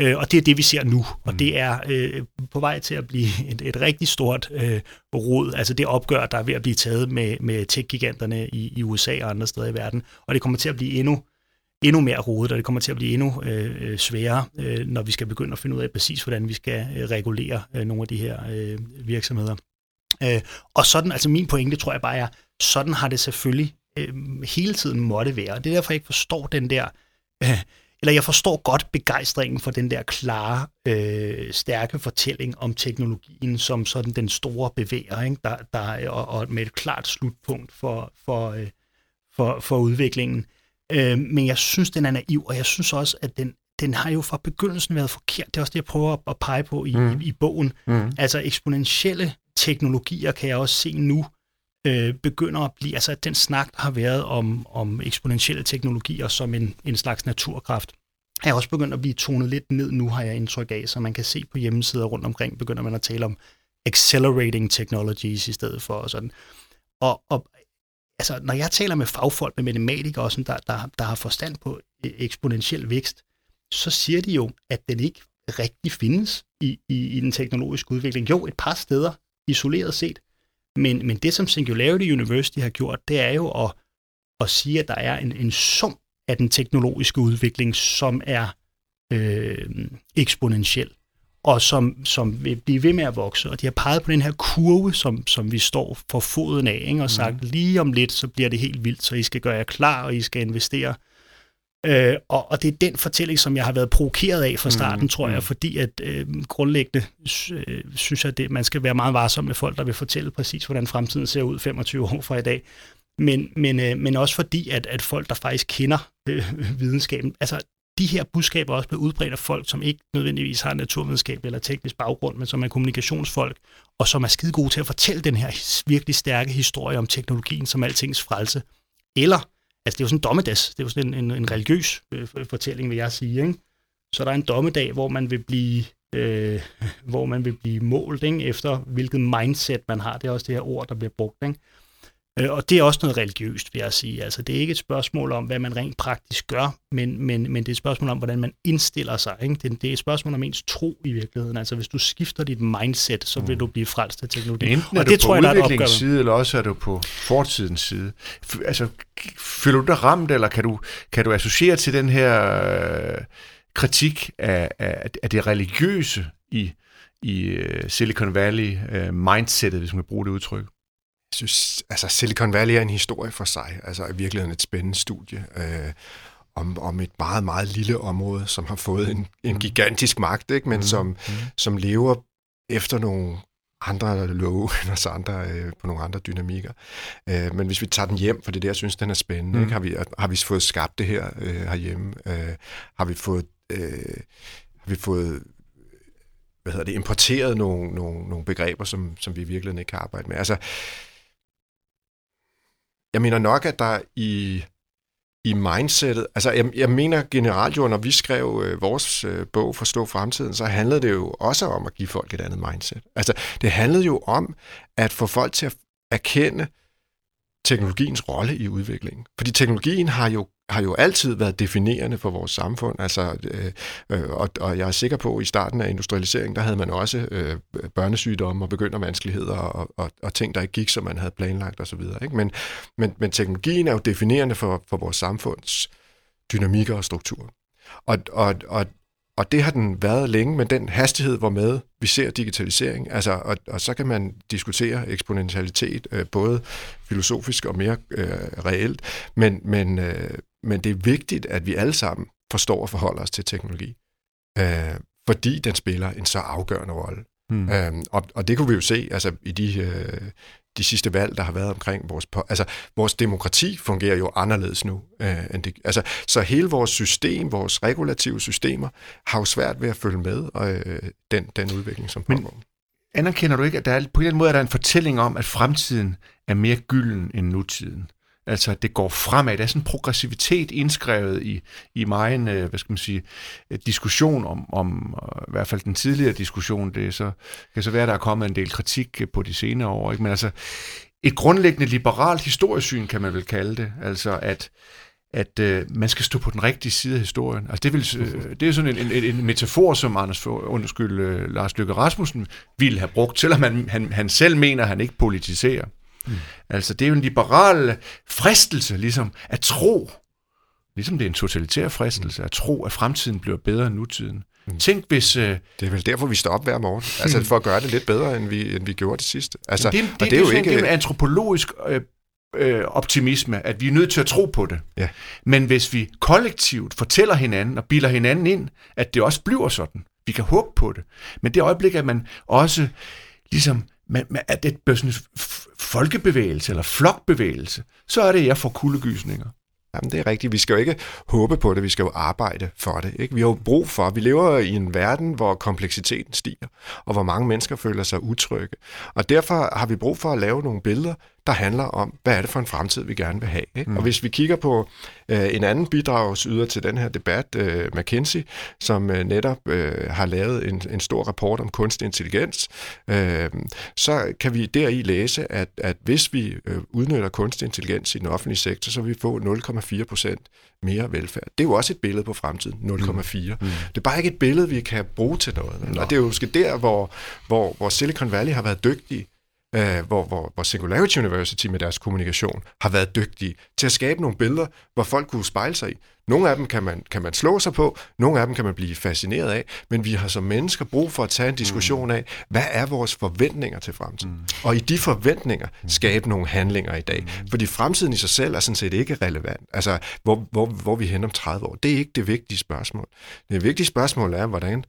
Øh, og det er det, vi ser nu. Og mm. det er øh, på vej til at blive et, et rigtig stort øh, rod. Altså det opgør, der er ved at blive taget med, med tech-giganterne i, i USA og andre steder i verden. Og det kommer til at blive endnu endnu mere rodet, og det kommer til at blive endnu øh, øh, sværere, øh, når vi skal begynde at finde ud af præcis, hvordan vi skal øh, regulere øh, nogle af de her øh, virksomheder. Øh, og sådan, altså min pointe tror jeg bare er, sådan har det selvfølgelig øh, hele tiden måtte være. Det er derfor, jeg ikke forstår den der, øh, eller jeg forstår godt begejstringen for den der klare, øh, stærke fortælling om teknologien som sådan den store bevæger, ikke? Der, der, og, og med et klart slutpunkt for, for, øh, for, for udviklingen. Øh, men jeg synes, den er naiv, og jeg synes også, at den, den har jo fra begyndelsen været forkert. Det er også det, jeg prøver at pege på i, mm. i, i bogen. Mm. Altså eksponentielle teknologier kan jeg også se nu øh, begynder at blive, altså den snak, der har været om, om eksponentielle teknologier som en, en slags naturkraft, er også begyndt at blive tonet lidt ned nu, har jeg indtryk af, så man kan se på hjemmesider rundt omkring, begynder man at tale om accelerating technologies i stedet for og sådan. Og, og altså, når jeg taler med fagfolk, med matematikere, sådan, der, der, der har forstand på øh, eksponentiel vækst, så siger de jo, at den ikke rigtig findes i, i, i den teknologiske udvikling. Jo, et par steder isoleret set, men, men det, som Singularity University har gjort, det er jo at, at sige, at der er en, en sum af den teknologiske udvikling, som er øh, eksponentiel, og som, som vil blive ved med at vokse. Og de har peget på den her kurve, som, som vi står for foden af, ikke? og sagt, mm. lige om lidt, så bliver det helt vildt, så I skal gøre jer klar, og I skal investere Øh, og, og det er den fortælling, som jeg har været provokeret af fra starten, mm, tror jeg, mm. fordi at øh, grundlæggende øh, synes jeg, at man skal være meget varsom med folk, der vil fortælle præcis, hvordan fremtiden ser ud 25 år fra i dag. Men, men, øh, men også fordi, at, at folk, der faktisk kender øh, videnskaben, altså de her budskaber også blevet udbredt af folk, som ikke nødvendigvis har naturvidenskab eller teknisk baggrund, men som er kommunikationsfolk, og som er skide gode til at fortælle den her virkelig stærke historie om teknologien som altings frelse. Eller Altså, det er jo sådan en dommedags. Det er jo sådan en, en, en religiøs øh, fortælling, vil jeg sige. Ikke? Så der er en dommedag, hvor man vil blive, øh, hvor man vil blive målt ikke? efter, hvilket mindset man har. Det er også det her ord, der bliver brugt. Ikke? Øh, og det er også noget religiøst, vil jeg sige. Altså, det er ikke et spørgsmål om, hvad man rent praktisk gør, men, men, men det er et spørgsmål om, hvordan man indstiller sig. Ikke? Det, det er et spørgsmål om ens tro i virkeligheden. Altså, hvis du skifter dit mindset, så vil mm. du blive frelst af teknologi. Enten er og det du tror på udviklingens side, eller også er du på fortidens side. Altså, føler du dig ramt, eller kan du, kan du associere til den her øh, kritik af, af, af det religiøse i, i uh, Silicon Valley mindsetet, hvis man kan bruge det udtryk? Jeg synes, altså Silicon Valley er en historie for sig, altså i virkeligheden et spændende studie øh, om, om et meget, meget lille område, som har fået en, en gigantisk magt, ikke? men mm. Som, mm. som lever efter nogle andre love *laughs* end os andre, øh, på nogle andre dynamikker. Øh, men hvis vi tager den hjem, for det er det, jeg synes, den er spændende, mm. ikke? Har, vi, har vi fået skabt det her øh, herhjemme? Øh, har vi fået... Øh, har vi fået hvad hedder det, importeret nogle, nogle, nogle begreber, som, som vi i virkeligheden ikke kan arbejde med. Altså, jeg mener nok, at der i, i mindsetet, altså jeg, jeg mener generelt jo, når vi skrev øh, vores øh, bog Forstå Fremtiden, så handlede det jo også om at give folk et andet mindset. Altså det handlede jo om at få folk til at erkende teknologiens rolle i udviklingen. Fordi teknologien har jo har jo altid været definerende for vores samfund. Altså, øh, øh, og, og jeg er sikker på, at i starten af industrialiseringen, der havde man også øh, børnesygdomme og begyndervanskeligheder og, og, og ting, der ikke gik, som man havde planlagt osv. Ikke? Men, men, men teknologien er jo definerende for, for vores samfunds dynamikker og struktur. Og, og, og, og det har den været længe, men den hastighed, hvor med vi ser digitalisering, altså, og, og så kan man diskutere eksponentialitet, øh, både filosofisk og mere øh, reelt, men, men, øh, men det er vigtigt, at vi alle sammen forstår og forholder os til teknologi, øh, fordi den spiller en så afgørende rolle. Hmm. Øhm, og, og det kunne vi jo se altså, i de, øh, de sidste valg, der har været omkring vores... Altså, vores demokrati fungerer jo anderledes nu. Øh, end det, altså, så hele vores system, vores regulative systemer, har jo svært ved at følge med øh, den, den udvikling, som pågår. Men anerkender du ikke, at der er, på en eller anden måde er der en fortælling om, at fremtiden er mere gylden end nutiden? Altså, at det går fremad. Der er sådan en progressivitet indskrevet i, i mig, en, øh, hvad skal man sige, øh, diskussion om, om, øh, i hvert fald den tidligere diskussion, det er så, kan så være, at der er kommet en del kritik på de senere år, ikke? men altså, et grundlæggende liberalt historiesyn, kan man vel kalde det, altså at, at øh, man skal stå på den rigtige side af historien. Altså det, vil, øh, det er sådan en, en, en metafor, som Anders, undskyld, øh, Lars Løkke Rasmussen ville have brugt, selvom han, han, han selv mener, at han ikke politiserer. Mm. Altså, det er jo en liberal fristelse, ligesom, at tro, ligesom det er en totalitær fristelse, at tro, at fremtiden bliver bedre end nutiden. Mm. Tænk hvis... Øh, det er vel derfor, vi står op hver morgen. *laughs* Altså for at gøre det lidt bedre, end vi, end vi gjorde det sidste. Altså, det, det, og det, det er jo ikke... Det er antropologisk øh, øh, optimisme, at vi er nødt til at tro på det. Ja. Men hvis vi kollektivt fortæller hinanden og bilder hinanden ind, at det også bliver sådan, vi kan håbe på det. Men det øjeblik, at man også ligesom, men, men at det bliver sådan en folkebevægelse eller flokbevægelse, så er det, jeg får kuldegysninger. Jamen, det er rigtigt. Vi skal jo ikke håbe på det, vi skal jo arbejde for det. Ikke? Vi har jo brug for, vi lever i en verden, hvor kompleksiteten stiger, og hvor mange mennesker føler sig utrygge. Og derfor har vi brug for at lave nogle billeder, der handler om, hvad er det for en fremtid, vi gerne vil have. Ikke? Mm. Og hvis vi kigger på øh, en anden bidragsyder til den her debat, øh, McKinsey, som øh, netop øh, har lavet en, en stor rapport om kunstig intelligens, øh, så kan vi deri læse, at, at hvis vi øh, udnytter kunstig intelligens i den offentlige sektor, så vil vi få 0,4 procent mere velfærd. Det er jo også et billede på fremtiden, 0,4. Mm. Det er bare ikke et billede, vi kan bruge til noget. Nå. Og det er jo måske der, hvor, hvor, hvor Silicon Valley har været dygtige øh, hvor, hvor, hvor Singularity University med deres kommunikation har været dygtige til at skabe nogle billeder, hvor folk kunne spejle sig i. Nogle af dem kan man, kan man slå sig på, nogle af dem kan man blive fascineret af, men vi har som mennesker brug for at tage en diskussion af, hvad er vores forventninger til fremtiden? Mm. Og i de forventninger skabe nogle handlinger i dag. Mm. Fordi fremtiden i sig selv er sådan set ikke relevant. Altså, hvor, hvor, hvor vi hen om 30 år, det er ikke det vigtige spørgsmål. Det vigtige spørgsmål er, hvordan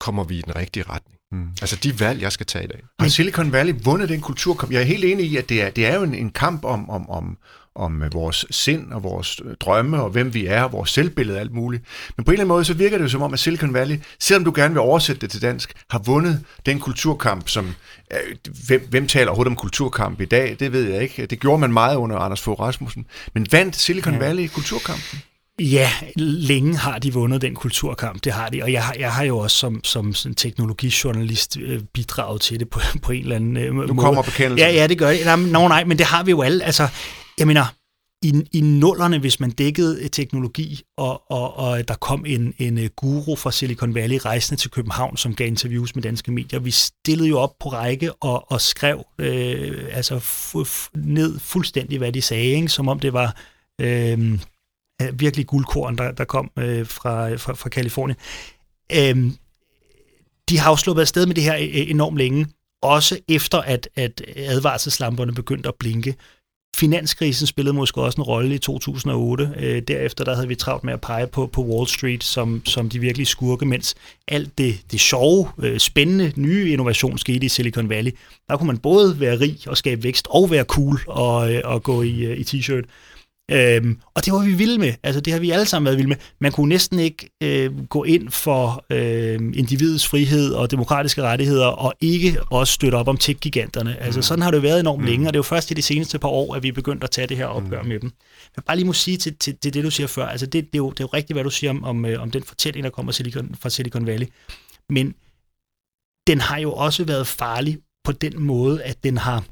kommer vi i den rigtige retning? Mm. Altså de valg, jeg skal tage i dag. Har Silicon Valley vundet den kulturkamp? Jeg er helt enig i, at det er, det er jo en, en kamp om, om, om, om vores sind og vores drømme og hvem vi er og vores selvbillede og alt muligt. Men på en eller anden måde, så virker det jo som om, at Silicon Valley, selvom du gerne vil oversætte det til dansk, har vundet den kulturkamp, som... Øh, hvem, hvem taler overhovedet om kulturkamp i dag? Det ved jeg ikke. Det gjorde man meget under Anders Fogh Rasmussen. Men vandt Silicon ja. Valley kulturkampen? Ja, længe har de vundet den kulturkamp, det har de, og jeg har, jeg har jo også som, som sådan teknologijournalist øh, bidraget til det på, *laughs* på en eller anden øh, måde. Du kommer på Ja, ja, det gør det. Nej, no, nej, men det har vi jo alle. Altså, jeg mener, i, i nullerne, hvis man dækkede teknologi, og, og, og der kom en, en øh, guru fra Silicon Valley rejsende til København, som gav interviews med danske medier, vi stillede jo op på række og, og skrev øh, altså f- f- ned fuldstændig, hvad de sagde, ikke? som om det var... Øh, Øh, virkelig guldkorn, der, der kom øh, fra, fra, fra Kalifornien. Øhm, de har jo sluppet afsted med det her øh, enormt længe, også efter at, at advarselslamperne begyndte at blinke. Finanskrisen spillede måske også en rolle i 2008. Øh, derefter der havde vi travlt med at pege på, på Wall Street som, som de virkelige skurke, mens alt det, det sjove, øh, spændende, nye innovation skete i Silicon Valley. Der kunne man både være rig og skabe vækst og være cool og, øh, og gå i, øh, i t-shirt. Øhm, og det var vi vilde med. Altså, det har vi alle sammen været vilde med. Man kunne næsten ikke øh, gå ind for øh, individets frihed og demokratiske rettigheder, og ikke også støtte op om tech-giganterne. Altså, mm. sådan har det jo været enormt mm. længe, og det er jo først i de seneste par år, at vi er begyndt at tage det her opgør mm. med dem. Jeg bare lige må sige til, til, til det, du siger før. Altså, det, det, er jo, det er jo rigtigt, hvad du siger om, om, øh, om den fortælling, der kommer Silicon, fra Silicon Valley. Men den har jo også været farlig på den måde, at den har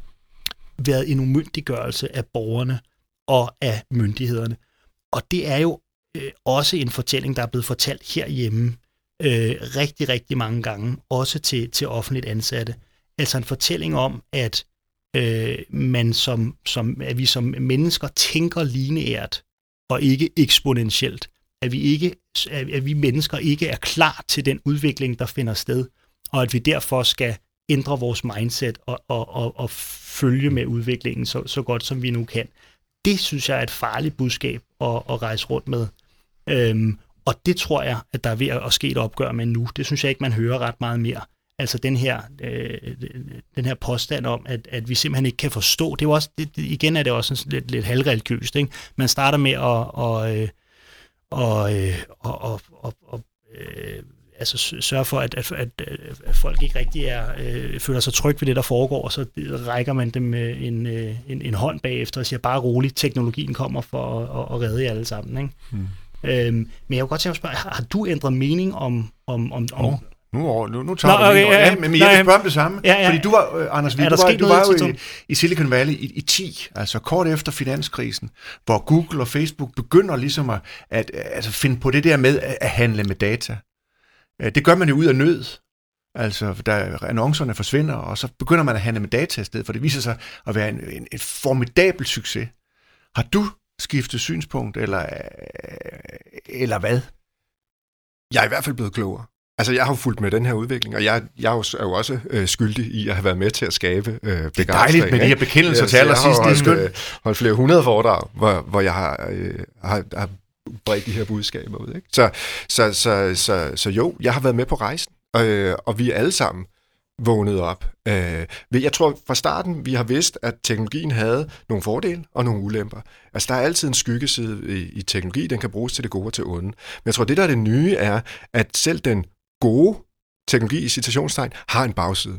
været en umyndiggørelse af borgerne og af myndighederne. Og det er jo øh, også en fortælling, der er blevet fortalt herhjemme øh, rigtig, rigtig mange gange, også til, til offentligt ansatte. Altså en fortælling om, at øh, man som, som, at vi som mennesker tænker lineært og ikke eksponentielt. At vi, ikke, at vi mennesker ikke er klar til den udvikling, der finder sted, og at vi derfor skal ændre vores mindset og, og, og, og følge med udviklingen så, så godt, som vi nu kan det synes jeg er et farligt budskab at, at rejse rundt med. Øhm, og det tror jeg, at der er ved at ske et opgør med nu. Det synes jeg ikke, man hører ret meget mere. Altså den her, øh, den her påstand om, at, at vi simpelthen ikke kan forstå. Det er jo også, det, igen er det også sådan lidt, lidt halvreligiøst. Ikke? Man starter med at, og, øh, og, øh, og, og, og, og øh, altså sørge for, at, at, at, at folk ikke rigtig er, øh, føler sig trygge ved det, der foregår, og så rækker man dem en, øh, en, en hånd bagefter og siger, bare roligt, teknologien kommer for at, at redde jer alle sammen. Ikke? Mm. Øhm, men jeg kunne godt tænke at spørge, har, har du ændret mening om... om, om, om oh. Nu, nu, nu tager Nå, okay, du ja, ja, men jeg vil spørge om det samme. Ja, ja. Fordi du var, uh, Anders, du var, du var jo i, i Silicon Valley i, i 10, altså kort efter finanskrisen, hvor Google og Facebook begynder ligesom at, at altså finde på det der med at handle med data. Øh, det gør man jo ud af nød. Altså, da annoncerne forsvinder, og så begynder man at handle med data i stedet, for det viser sig at være en, en, en formidabel succes. Har du skiftet synspunkt, eller, øh, eller hvad? Jeg er i hvert fald blevet klogere. Altså, jeg har jo fulgt med den her udvikling, og jeg, jeg er, jo, også øh, skyldig i at have været med til at skabe øh, begejstring. Det er dejligt med de her bekendelser til allersidst. Det er skønt. Øh, holdt flere hundrede foredrag, hvor, hvor jeg har, øh, har, har bredt de her budskaber ud. Ikke? Så, så, så, så, så jo, jeg har været med på rejsen, øh, og vi er alle sammen vågnet op. Øh, jeg tror fra starten, vi har vidst, at teknologien havde nogle fordele og nogle ulemper. Altså, der er altid en skyggeside i, i teknologi, den kan bruges til det gode og til onde. Men jeg tror, det der er det nye er, at selv den gode teknologi i citationstegn har en bagside.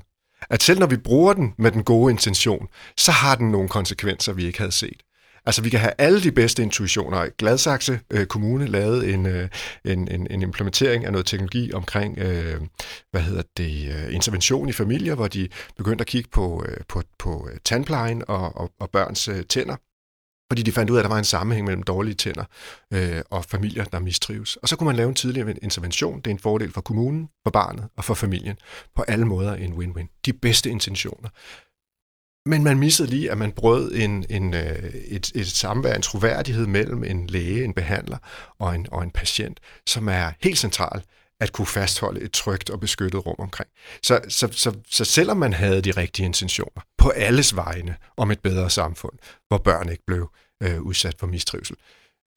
At selv når vi bruger den med den gode intention, så har den nogle konsekvenser, vi ikke havde set. Altså, vi kan have alle de bedste intuitioner. Gladsaxe øh, Kommune lavede en, øh, en, en, en implementering af noget teknologi omkring, øh, hvad hedder det, øh, intervention i familier, hvor de begyndte at kigge på, øh, på, på øh, tandplejen og, og, og børns øh, tænder fordi de fandt ud af, at der var en sammenhæng mellem dårlige tænder øh, og familier, der mistrives. Og så kunne man lave en tidligere intervention. Det er en fordel for kommunen, for barnet og for familien. På alle måder en win-win. De bedste intentioner. Men man missede lige, at man brød en, en, øh, et, et samvær, en troværdighed mellem en læge, en behandler og en, og en patient, som er helt central at kunne fastholde et trygt og beskyttet rum omkring. Så, så, så, så selvom man havde de rigtige intentioner på alles vegne om et bedre samfund, hvor børn ikke blev øh, udsat for mistrivsel,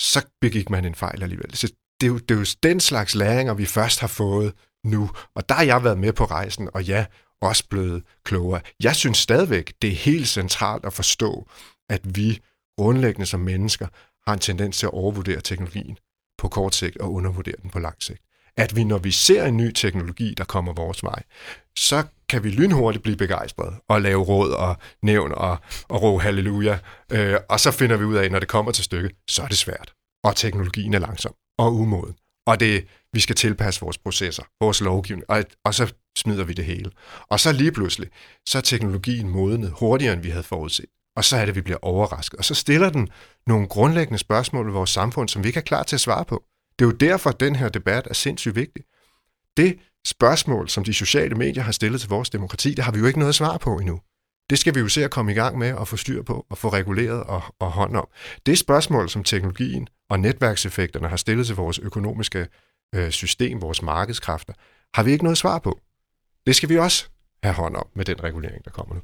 så begik man en fejl alligevel. Så det er, jo, det er jo den slags læringer, vi først har fået nu, og der har jeg været med på rejsen, og ja, også blevet klogere. Jeg synes stadigvæk, det er helt centralt at forstå, at vi grundlæggende som mennesker har en tendens til at overvurdere teknologien på kort sigt og undervurdere den på lang sigt. At vi, når vi ser en ny teknologi, der kommer vores vej, så kan vi lynhurtigt blive begejstret og lave råd og nævn og, og råbe halleluja. Øh, og så finder vi ud af, når det kommer til stykket, så er det svært. Og teknologien er langsom og umoden. Og det, vi skal tilpasse vores processer, vores lovgivning, og, og så smider vi det hele. Og så lige pludselig, så er teknologien modnet hurtigere, end vi havde forudset. Og så er det, at vi bliver overrasket. Og så stiller den nogle grundlæggende spørgsmål i vores samfund, som vi ikke er klar til at svare på. Det er jo derfor, at den her debat er sindssygt vigtig. Det spørgsmål, som de sociale medier har stillet til vores demokrati, det har vi jo ikke noget svar på endnu. Det skal vi jo se at komme i gang med og få styr på og få reguleret og, og hånd om. Det spørgsmål, som teknologien og netværkseffekterne har stillet til vores økonomiske øh, system, vores markedskræfter, har vi ikke noget svar på. Det skal vi også have hånd om med den regulering, der kommer nu.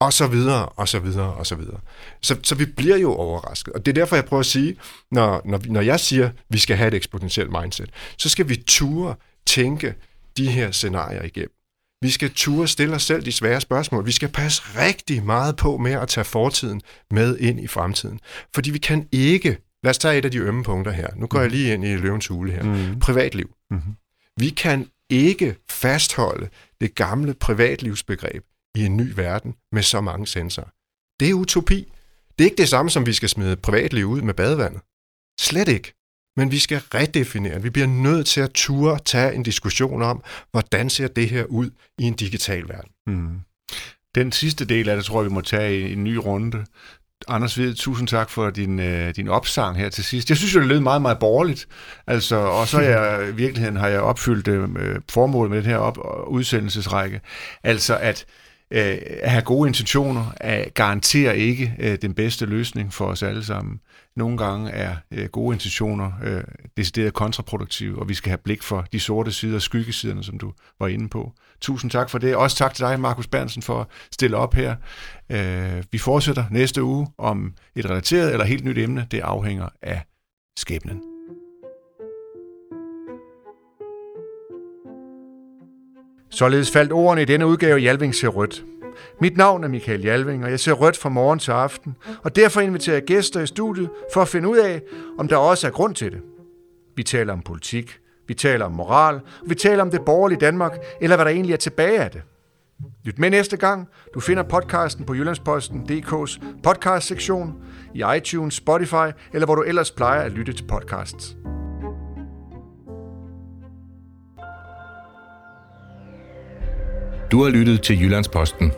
Og så videre, og så videre, og så videre. Så, så vi bliver jo overrasket. Og det er derfor, jeg prøver at sige, når, når, når jeg siger, at vi skal have et eksponentielt mindset, så skal vi ture tænke de her scenarier igennem. Vi skal ture stille os selv de svære spørgsmål. Vi skal passe rigtig meget på med at tage fortiden med ind i fremtiden. Fordi vi kan ikke... Lad os tage et af de ømme punkter her. Nu går mm. jeg lige ind i løvens hule her. Mm. Privatliv. Mm-hmm. Vi kan ikke fastholde det gamle privatlivsbegreb i en ny verden med så mange sensorer. Det er utopi. Det er ikke det samme, som vi skal smide privatliv ud med badevandet. Slet ikke. Men vi skal redefinere. Vi bliver nødt til at ture tage en diskussion om, hvordan ser det her ud i en digital verden. Mm. Den sidste del af det, tror jeg, vi må tage i en ny runde. Anders Ved, tusind tak for din, øh, din opsang her til sidst. Jeg synes jo, det lød meget, meget borgerligt. Altså, og så jeg, i virkeligheden har jeg opfyldt øh, formålet med den her op- udsendelsesrække. Altså, at øh, at have gode intentioner at garanterer ikke øh, den bedste løsning for os alle sammen. Nogle gange er øh, gode intentioner øh, decideret kontraproduktive, og vi skal have blik for de sorte sider og skyggesiderne, som du var inde på. Tusind tak for det. Også tak til dig, Markus Bernsen, for at stille op her. Øh, vi fortsætter næste uge om et relateret eller helt nyt emne. Det afhænger af skæbnen. Således faldt ordene i denne udgave Jalving ser rødt. Mit navn er Michael Jalving, og jeg ser rødt fra morgen til aften, og derfor inviterer jeg gæster i studiet for at finde ud af, om der også er grund til det. Vi taler om politik, vi taler om moral, og vi taler om det borgerlige Danmark, eller hvad der egentlig er tilbage af det. Lyt med næste gang. Du finder podcasten på Jyllandsposten.dk's podcast-sektion, i iTunes, Spotify, eller hvor du ellers plejer at lytte til podcasts. Du har lyttet til Jyllandsposten.